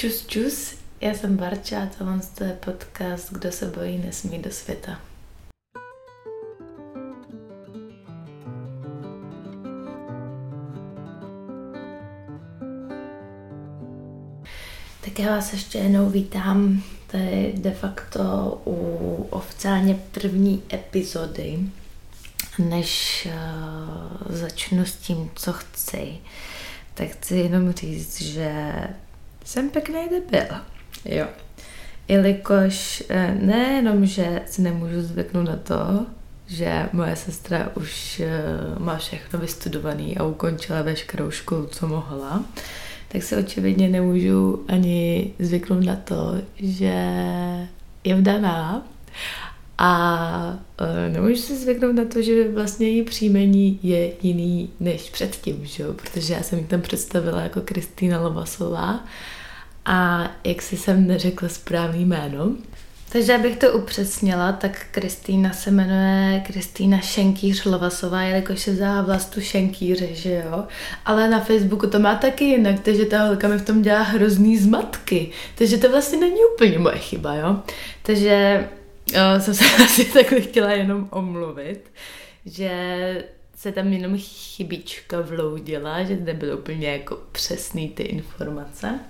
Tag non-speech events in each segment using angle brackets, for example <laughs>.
Čus, čus, já jsem Barča a tohle je podcast Kdo se bojí, nesmí do světa. Tak já vás ještě jednou vítám. To je de facto u oficiálně první epizody, než uh, začnu s tím, co chci. Tak chci jenom říct, že jsem pěkný debil. Jo. Jelikož eh, nejenom, že si nemůžu zvyknout na to, že moje sestra už eh, má všechno vystudovaný a ukončila veškerou školu, co mohla, tak si očividně nemůžu ani zvyknout na to, že je vdaná a uh, nemůžu si zvyknout na to, že vlastně její příjmení je jiný než předtím, že protože já jsem ji tam představila jako Kristýna Lovasová a jak si jsem neřekla správný jméno. Takže abych to upřesnila, tak Kristýna se jmenuje Kristýna Šenkýř Lovasová, jelikož se vzala vlastu Šenkýře, že jo? Ale na Facebooku to má taky jinak, takže ta holka mi v tom dělá hrozný zmatky. Takže to vlastně není úplně moje chyba, jo? Takže o, jsem se <laughs> asi takhle chtěla jenom omluvit, že se tam jenom chybička vloudila, že nebyly úplně jako přesný ty informace.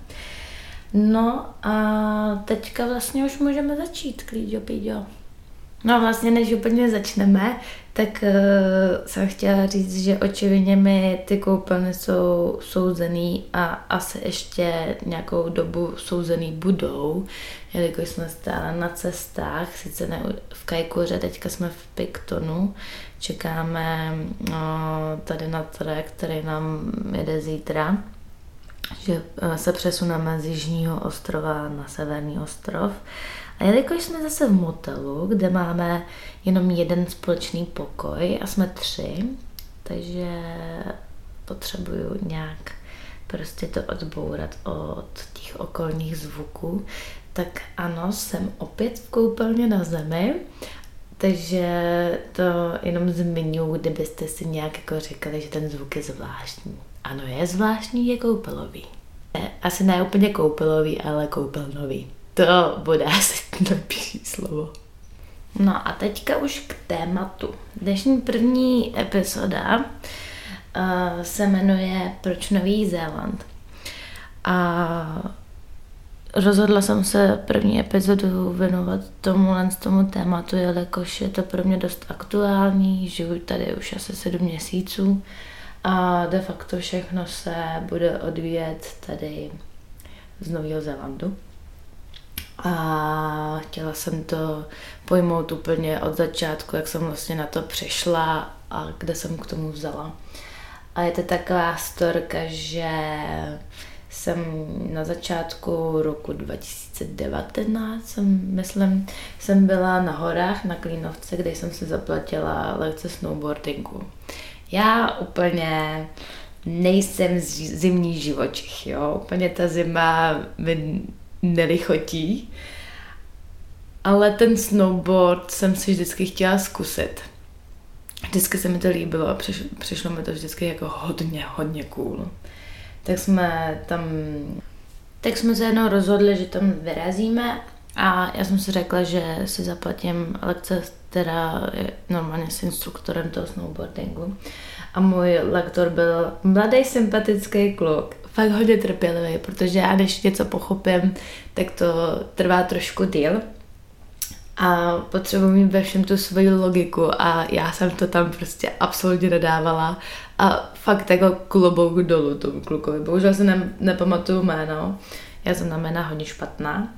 No a teďka vlastně už můžeme začít, klíďo, píďo. No vlastně než úplně začneme, tak uh, jsem chtěla říct, že očividně mi ty koupelny jsou souzený a asi ještě nějakou dobu souzený budou, jelikož jsme stále na cestách, sice ne v Kajkuře, teďka jsme v Piktonu, čekáme uh, tady na trek, který nám jede zítra že eh, se přesuneme z Jižního ostrova na Severní ostrov. A jelikož jsme zase v motelu, kde máme jenom jeden společný pokoj a jsme tři, takže potřebuju nějak prostě to odbourat od těch okolních zvuků, tak ano, jsem opět v koupelně na zemi, takže to jenom zmiňuji, kdybyste si nějak jako říkali, že ten zvuk je zvláštní. Ano, je zvláštní, je koupelový. Asi ne úplně koupelový, ale koupelnový. To bude <laughs> asi lepší slovo. No a teďka už k tématu. Dnešní první epizoda uh, se jmenuje Proč Nový Zéland. A rozhodla jsem se první epizodu věnovat tomu z tomu tématu, jelikož je to pro mě dost aktuální, žiju tady už asi sedm měsíců a de facto všechno se bude odvíjet tady z Nového Zélandu. A chtěla jsem to pojmout úplně od začátku, jak jsem vlastně na to přišla a kde jsem k tomu vzala. A je to taková storka, že jsem na začátku roku 2019, jsem, myslím, jsem byla na horách na Klínovce, kde jsem si zaplatila lekce snowboardingu. Já úplně nejsem zimní živočich, jo. Úplně ta zima mi nelichotí. Ale ten snowboard jsem si vždycky chtěla zkusit. Vždycky se mi to líbilo a přiš, přišlo mi to vždycky jako hodně, hodně cool. Tak jsme tam, tak jsme se jednou rozhodli, že tam vyrazíme a já jsem si řekla, že si zaplatím lekce, která je normálně s instruktorem toho snowboardingu. A můj lektor byl mladý, sympatický kluk. Fakt hodně trpělivý, protože já než něco pochopím, tak to trvá trošku díl. A potřebuji mít ve všem tu svoji logiku a já jsem to tam prostě absolutně nedávala. A fakt jako klobouk dolů tomu klukovi. Bohužel se ne, nepamatuju jméno. Já jsem na jména hodně špatná.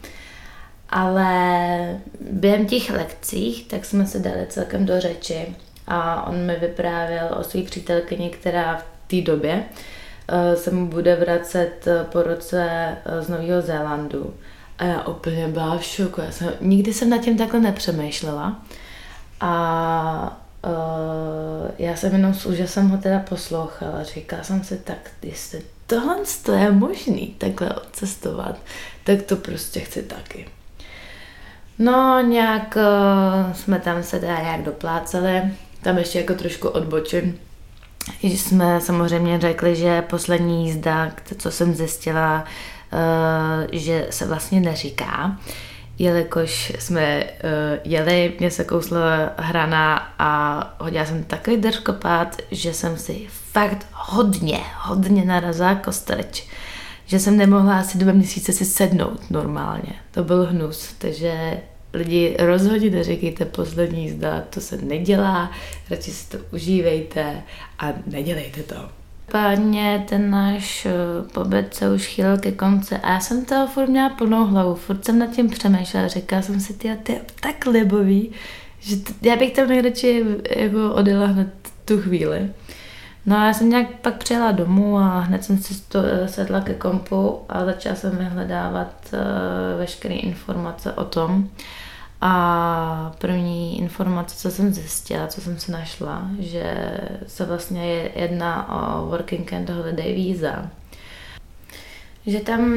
Ale během těch lekcích tak jsme se dali celkem do řeči a on mi vyprávěl o své přítelkyni, která v té době uh, se mu bude vracet eh, po roce uh, z Nového Zélandu. A já úplně byla v šoku. Já jsem, nikdy jsem nad tím takhle nepřemýšlela. A uh, já jsem jenom s úžasem ho teda poslouchala. Říkala jsem si, tak jestli tohle je možný takhle odcestovat, tak to prostě chci taky. No, nějak uh, jsme tam se teda nějak dopláceli, tam ještě jako trošku odbočím. Jsme samozřejmě řekli, že poslední jízda, co jsem zjistila, že se vlastně neříká, jelikož jsme jeli, mě se kousla hrana a hodila jsem takový držkopát, že jsem si fakt hodně, hodně narazila kostreč že jsem nemohla asi dva měsíce si sednout normálně. To byl hnus, takže lidi rozhodně neříkejte poslední jízda, to se nedělá, radši si to užívejte a nedělejte to. Páně ten náš eh, pobyt se už chýlil ke konci a já jsem toho furt měla plnou hlavu, furt jsem nad tím přemýšlela, říkala jsem si, ty, ty tak libový, že t- já bych tam nejradši jako odjela hned tu chvíli. No a já jsem nějak pak přijela domů a hned jsem si to, eh, sedla ke kompu a začala jsem vyhledávat uh, veškeré informace o tom. A první informace, co jsem zjistila, co jsem si našla, že se vlastně jedná o Working and Holiday Visa. Že tam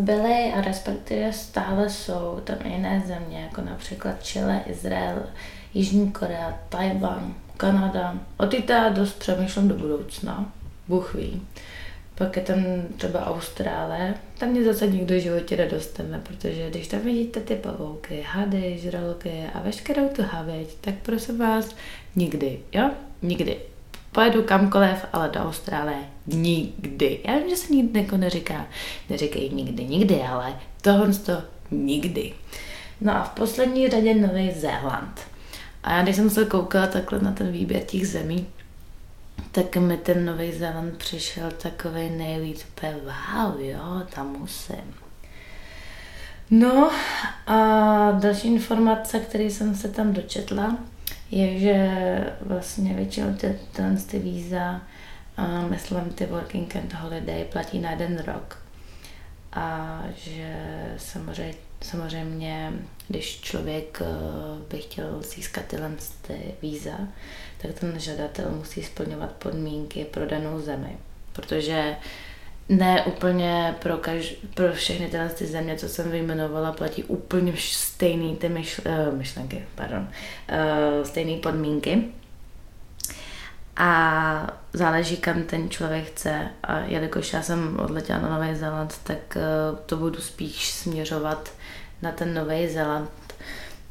byly a respektive stále jsou tam jiné země, jako například Chile, Izrael, Jižní Korea, Tajvan, Kanada. O ty dost přemýšlím do budoucna, Bůh ví. Pak je tam třeba Austrálie, tam mě zase nikdo v životě nedostane, protože když tam vidíte ty pavouky, hady, žraloky a veškerou tu havěť, tak prosím vás, nikdy, jo? Nikdy. Pojedu kamkoliv, ale do Austrálie nikdy. Já vím, že se nikdy jako neříká, neříkají nikdy, nikdy, ale tohle to nikdy. No a v poslední řadě Nový Zéland. A já když jsem se koukala takhle na ten výběr těch zemí, tak mi ten Nový Zéland přišel takový nejvíc úplně wow, jo, tam musím. No a další informace, které jsem se tam dočetla, je, že vlastně většinou ty, ty víza, myslím ty Working and Holiday, platí na jeden rok. A že samozřejmě Samozřejmě, když člověk eh, by chtěl získat tyhle ty víza, tak ten žadatel musí splňovat podmínky pro danou zemi. Protože ne úplně pro, kaž, pro všechny tyhle ty země, co jsem vyjmenovala, platí úplně stejné ty myšl, uh, myšlenky, pardon, uh, stejné podmínky. A záleží, kam ten člověk chce. A jelikož já jsem odletěla na Nový Zéland, tak uh, to budu spíš směřovat na ten Nový Zéland.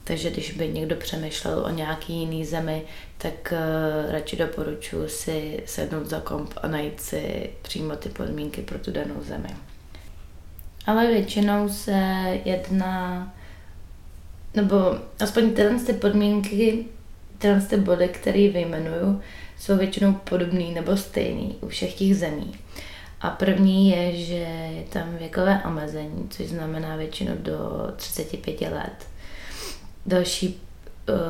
Takže když by někdo přemýšlel o nějaký jiný zemi, tak uh, radši doporučuji si sednout za komp a najít si přímo ty podmínky pro tu danou zemi. Ale většinou se jedná, nebo aspoň tyhle ty podmínky, tyhle ty body, které vyjmenuju, jsou většinou podobný nebo stejný u všech těch zemí. A první je, že je tam věkové omezení, což znamená většinou do 35 let. Další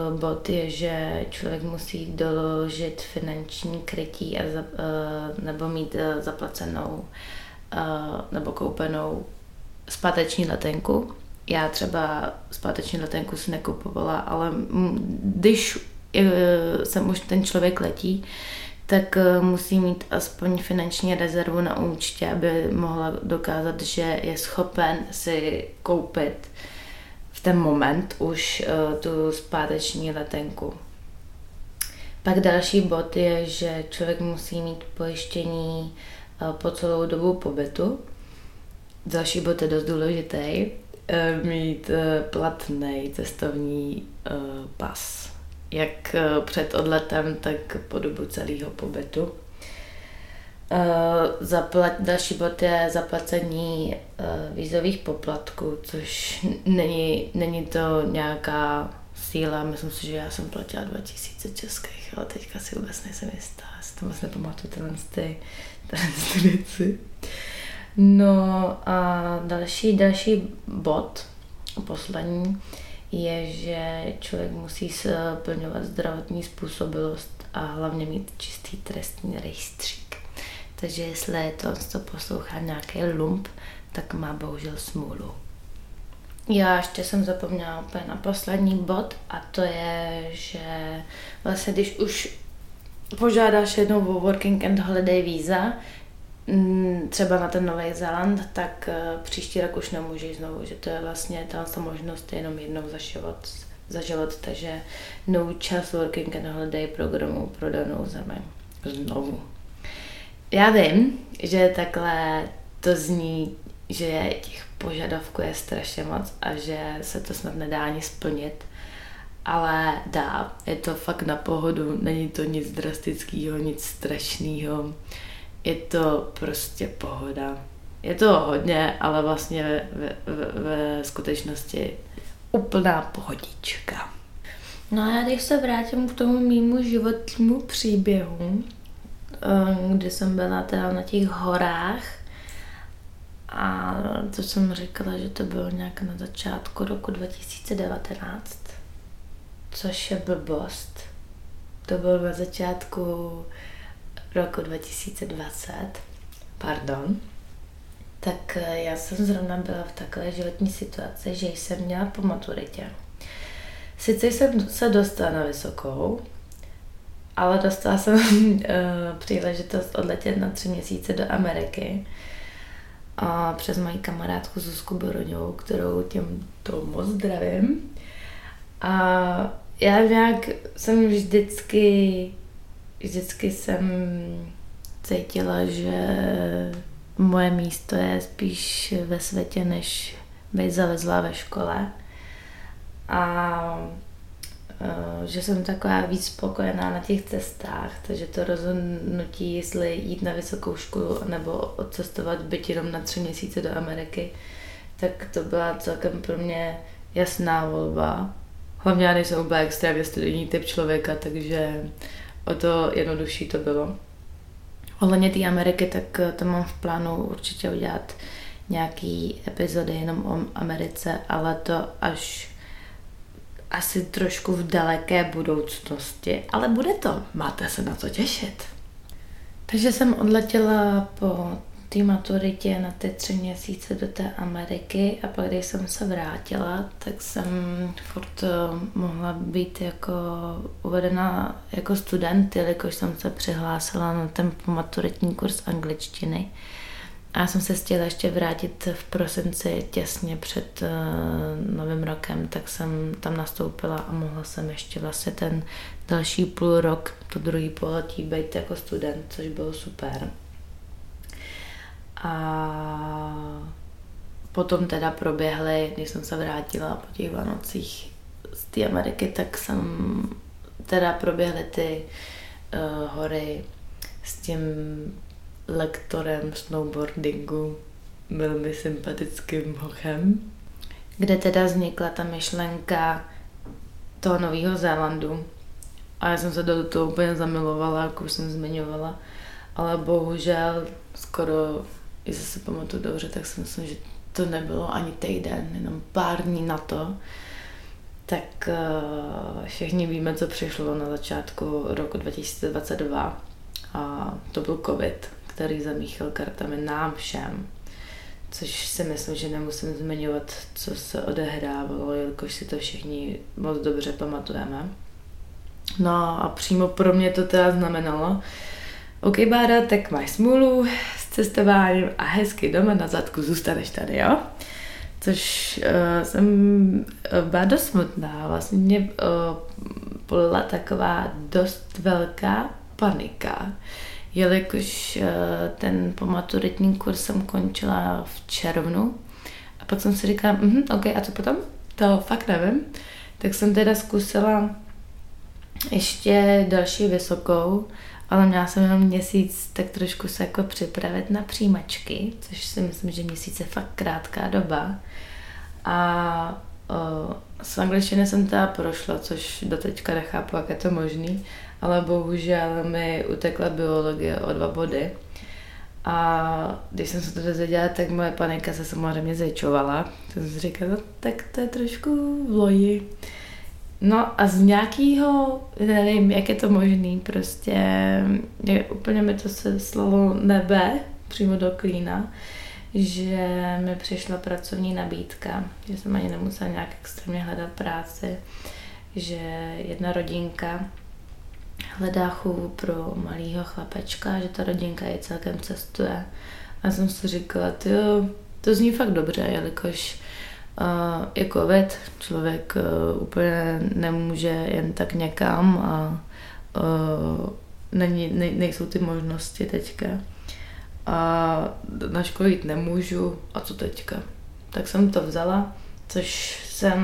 uh, bod je, že člověk musí doložit finanční krytí a za, uh, nebo mít uh, zaplacenou uh, nebo koupenou zpáteční letenku. Já třeba zpáteční letenku si nekupovala, ale když uh, jsem už ten člověk letí, tak eh, musí mít aspoň finanční rezervu na účtě, aby mohla dokázat, že je schopen si koupit v ten moment už eh, tu zpáteční letenku. Pak další bod je, že člověk musí mít pojištění po celou dobu pobytu. Další bod je dost důležitý, mít platný cestovní pas jak eh, před odletem, tak po dobu celého pobytu. Eh, zaplat, další bod je zaplacení eh, vízových poplatků, což není, není to nějaká síla. Myslím si, že já jsem platila 2000 českých, ale teďka si vůbec nejsem jistá. Já si to moc nepamatuju tyhle ty, ty věci. No a další, další bod, poslední, je, že člověk musí splňovat zdravotní způsobilost a hlavně mít čistý trestní rejstřík. Takže jestli to, to poslouchá nějaký lump, tak má bohužel smůlu. Já ještě jsem zapomněla úplně na poslední bod a to je, že vlastně když už požádáš jednou o Working and Holiday Mm, třeba na ten Nový Zéland, tak eh, příští rok už nemůžeš znovu, že to je vlastně ta možnost jenom jednou za život, za život takže no čas working and holiday programu pro danou zemi. Znovu. Já vím, že takhle to zní že těch požadavků je strašně moc a že se to snad nedá ani splnit. Ale dá, je to fakt na pohodu, není to nic drastického, nic strašného. Je to prostě pohoda. Je to hodně, ale vlastně ve, ve, ve skutečnosti úplná pohodička. No a já když se vrátím k tomu mýmu životnímu příběhu, eh, kdy jsem byla teda na těch horách a to jsem říkala, že to bylo nějak na začátku roku 2019, což je blbost. To bylo na začátku roku 2020, pardon. Tak eh, já jsem zrovna byla v takové životní situaci, že jsem měla po maturitě Sice jsem se dostala na vysokou, ale dostala jsem uh, <laughs> příležitost odletět na tři měsíce do Ameriky a přes moji kamarádku Zuzku Boroňovou, kterou tím to moc zdravím. A já nějak jsem vždycky, vždycky jsem cítila, že moje místo je spíš ve světě, než být zalezlá ve škole a e, že jsem taková víc spokojená na těch cestách, takže to rozhodnutí, jestli jít na vysokou školu nebo odcestovat byť jenom na tři měsíce do Ameriky, tak to byla celkem pro mě jasná volba. Hlavně já nejsem úplně extrémně studijní typ člověka, takže o to jednodušší to bylo. Ohledně té Ameriky, tak to mám v plánu určitě udělat nějaký epizody jenom o Americe, ale to až asi trošku v daleké budoucnosti, ale bude to, máte se na to těšit. Takže jsem odletěla po té maturitě na ty tři měsíce do té Ameriky a pak, když jsem se vrátila, tak jsem furt eh, mohla být jako uvedena jako student, jelikož jsem se přihlásila na ten maturitní kurz angličtiny. A já jsem se chtěla ještě vrátit v prosinci těsně před uh, novým rokem, tak jsem tam nastoupila a mohla jsem ještě vlastně ten další půl rok, to druhý poletí, být jako student, což bylo super. A potom teda proběhly, když jsem se vrátila po těch Vánocích z té Ameriky, tak jsem teda proběhly ty uh, hory s tím lektorem snowboardingu, velmi sympatickým hochem, kde teda vznikla ta myšlenka toho Nového Zélandu. A já jsem se do toho úplně zamilovala, jak už jsem zmiňovala. Ale bohužel skoro, jestli si pamatuju dobře, tak si myslím, že to nebylo ani týden, jenom pár dní na to. Tak uh, všichni víme, co přišlo na začátku roku 2022 a to byl covid který zamíchal kartami nám všem. Což si myslím, že nemusím zmiňovat, co se odehrávalo, jelikož si to všichni moc dobře pamatujeme. No a přímo pro mě to teda znamenalo, OK, Bára, tak máš smůlu cestováním a hezky doma na zadku zůstaneš tady, jo? Což uh, jsem uh, byla dost smutná. Vlastně mě uh, byla taková dost velká panika jelikož eh, ten pomaturitní kurz jsem končila v červnu a pak jsem si říkala, mm, OK, a co potom? To fakt nevím. Tak jsem teda zkusila ještě další vysokou, ale měla jsem jenom měsíc tak trošku se jako připravit na přijímačky, což si myslím, že měsíc je fakt krátká doba. A o, s angličtiny jsem teda prošla, což do teďka nechápu, jak je to možný ale bohužel mi utekla biologie o dva body. A když jsem se to dozvěděla, tak moje panika se samozřejmě zvětšovala. To jsem si říkala, no, tak to je trošku v loji. No a z nějakého, nevím, jak je to možný, prostě je, úplně mi to se slalo nebe přímo do klína, že mi přišla pracovní nabídka, že jsem ani nemusela nějak extrémně hledat práci, že jedna rodinka hledá chůvu pro malého chlapečka, že ta rodinka je celkem cestuje. A jsem si říkala, jo, to zní fakt dobře, jelikož uh, je covid, člověk uh, úplně nemůže jen tak někam a uh, není, ne, nejsou ty možnosti teďka. a na školu jít nemůžu a co teďka. Tak jsem to vzala, což jsem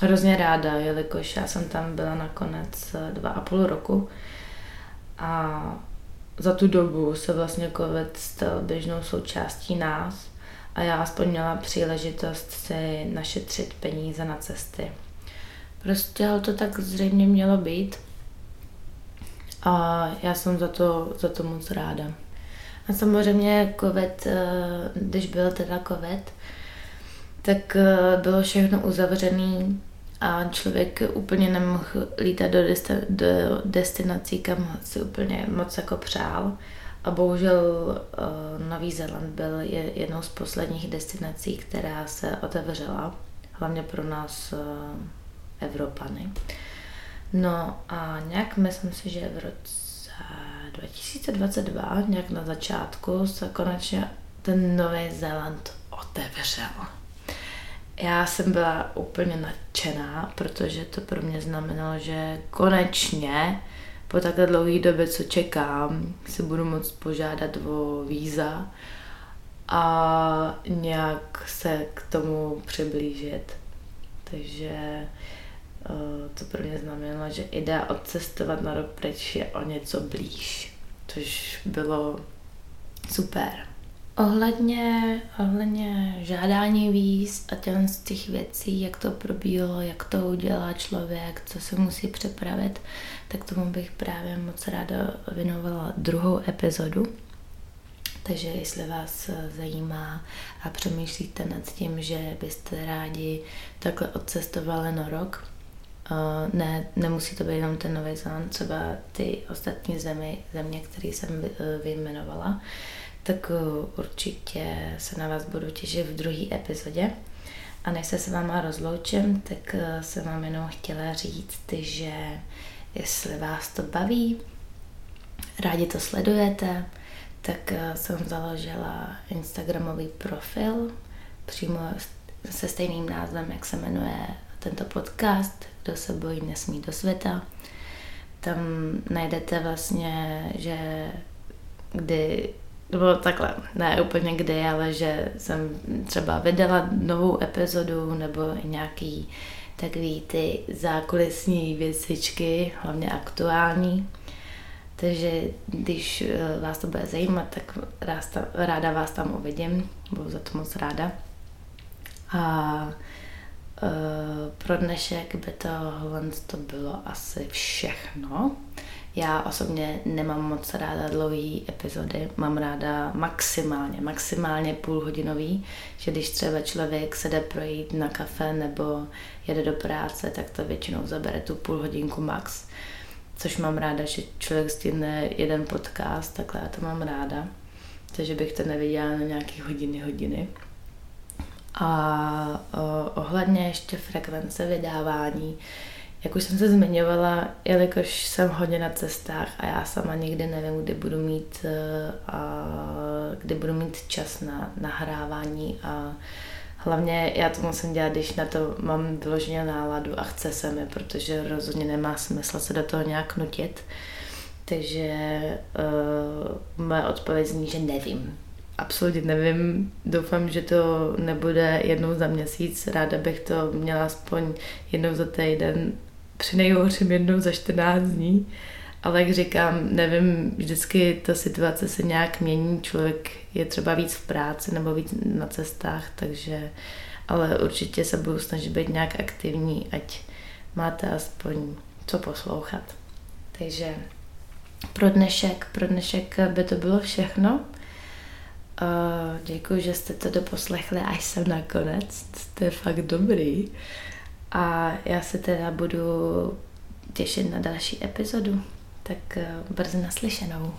hrozně ráda, jelikož já jsem tam byla nakonec dva a půl roku a za tu dobu se vlastně covid stal běžnou součástí nás a já aspoň měla příležitost si našetřit peníze na cesty. Prostě to tak zřejmě mělo být a já jsem za to, za to moc ráda. A samozřejmě covid, eh, když byl teda covid, tak eh, bylo všechno uzavřené a člověk úplně nemohl lítat do, desti- do destinací, kam si úplně moc jako přál. A bohužel uh, Nový Zéland byl jednou z posledních destinací, která se otevřela, hlavně pro nás uh, Evropany. No a nějak myslím si, že v roce 2022, nějak na začátku, se konečně ten Nový Zéland otevřel. Já jsem byla úplně nadšená, protože to pro mě znamenalo, že konečně po takhle dlouhé době, co čekám, si budu moct požádat o víza a nějak se k tomu přiblížit. Takže eh, to pro mě znamenalo, že idea odcestovat na rok pryč je o něco blíž, což bylo super. Ohledně, ohledně žádání víz a těch z těch věcí, jak to probíhalo, jak to udělá člověk, co se musí připravit, tak tomu bych právě moc ráda věnovala druhou epizodu. Takže jestli vás zajímá a přemýšlíte nad tím, že byste rádi takhle odcestovali na rok, ne, nemusí to být jenom ten Nový Zéland, třeba ty ostatní zemi, země, které jsem vyjmenovala, tak eh, určitě se na vás budu těšit v druhé epizodě. A než se s váma rozloučím, tak eh, jsem vám jenom chtěla říct, že jestli vás to baví, rádi to sledujete, tak eh, jsem založila Instagramový profil přímo se stejným názvem, jak se jmenuje tento podcast, Kdo se bojí, nesmí do světa. Tam najdete vlastně, že kdy bylo takhle, ne úplně kdy, ale že jsem třeba vydala novou epizodu nebo nějaký takový ty zákulisní věcičky, hlavně aktuální. Takže když eh, vás to bude zajímat, tak ráda vás tam uvidím, budu za to moc ráda. A uh, pro dnešek by tohle to bylo asi všechno. Já osobně nemám moc ráda dlouhé epizody, mám ráda maximálně, maximálně půlhodinový, že když třeba člověk se jde projít na kafe nebo jede do práce, tak to většinou zabere tu půl hodinku max. Což mám ráda, že člověk stihne jeden podcast, takhle já to mám ráda. Takže bych to neviděla na nějaké hodiny, hodiny. A ohledně ještě frekvence vydávání, jak už jsem se zmiňovala, jelikož jsem hodně na cestách a já sama nikdy nevím, kdy budu mít, eh, a kdy budu mít čas na nahrávání a hlavně já to musím dělat, když na to mám vyloženě náladu a chce se mi, protože rozhodně nemá smysl se do toho nějak nutit. Takže uh, moje odpověď zní, že nevím. Absolutně nevím. Doufám, že to nebude jednou za měsíc. Ráda bych to měla aspoň jednou za týden při nejhorším jednou za 14 dní. Ale jak říkám, nevím, vždycky ta situace se nějak mění, člověk je třeba víc v práci nebo víc na cestách, takže ale určitě se budu snažit být nějak aktivní, ať máte aspoň co poslouchat. Takže pro dnešek, pro dnešek by to bylo všechno. děkuji, že jste to doposlechli až sem nakonec. Je fakt dobrý. A já se teda budu těšit na další epizodu. Tak eh, brzy naslyšenou.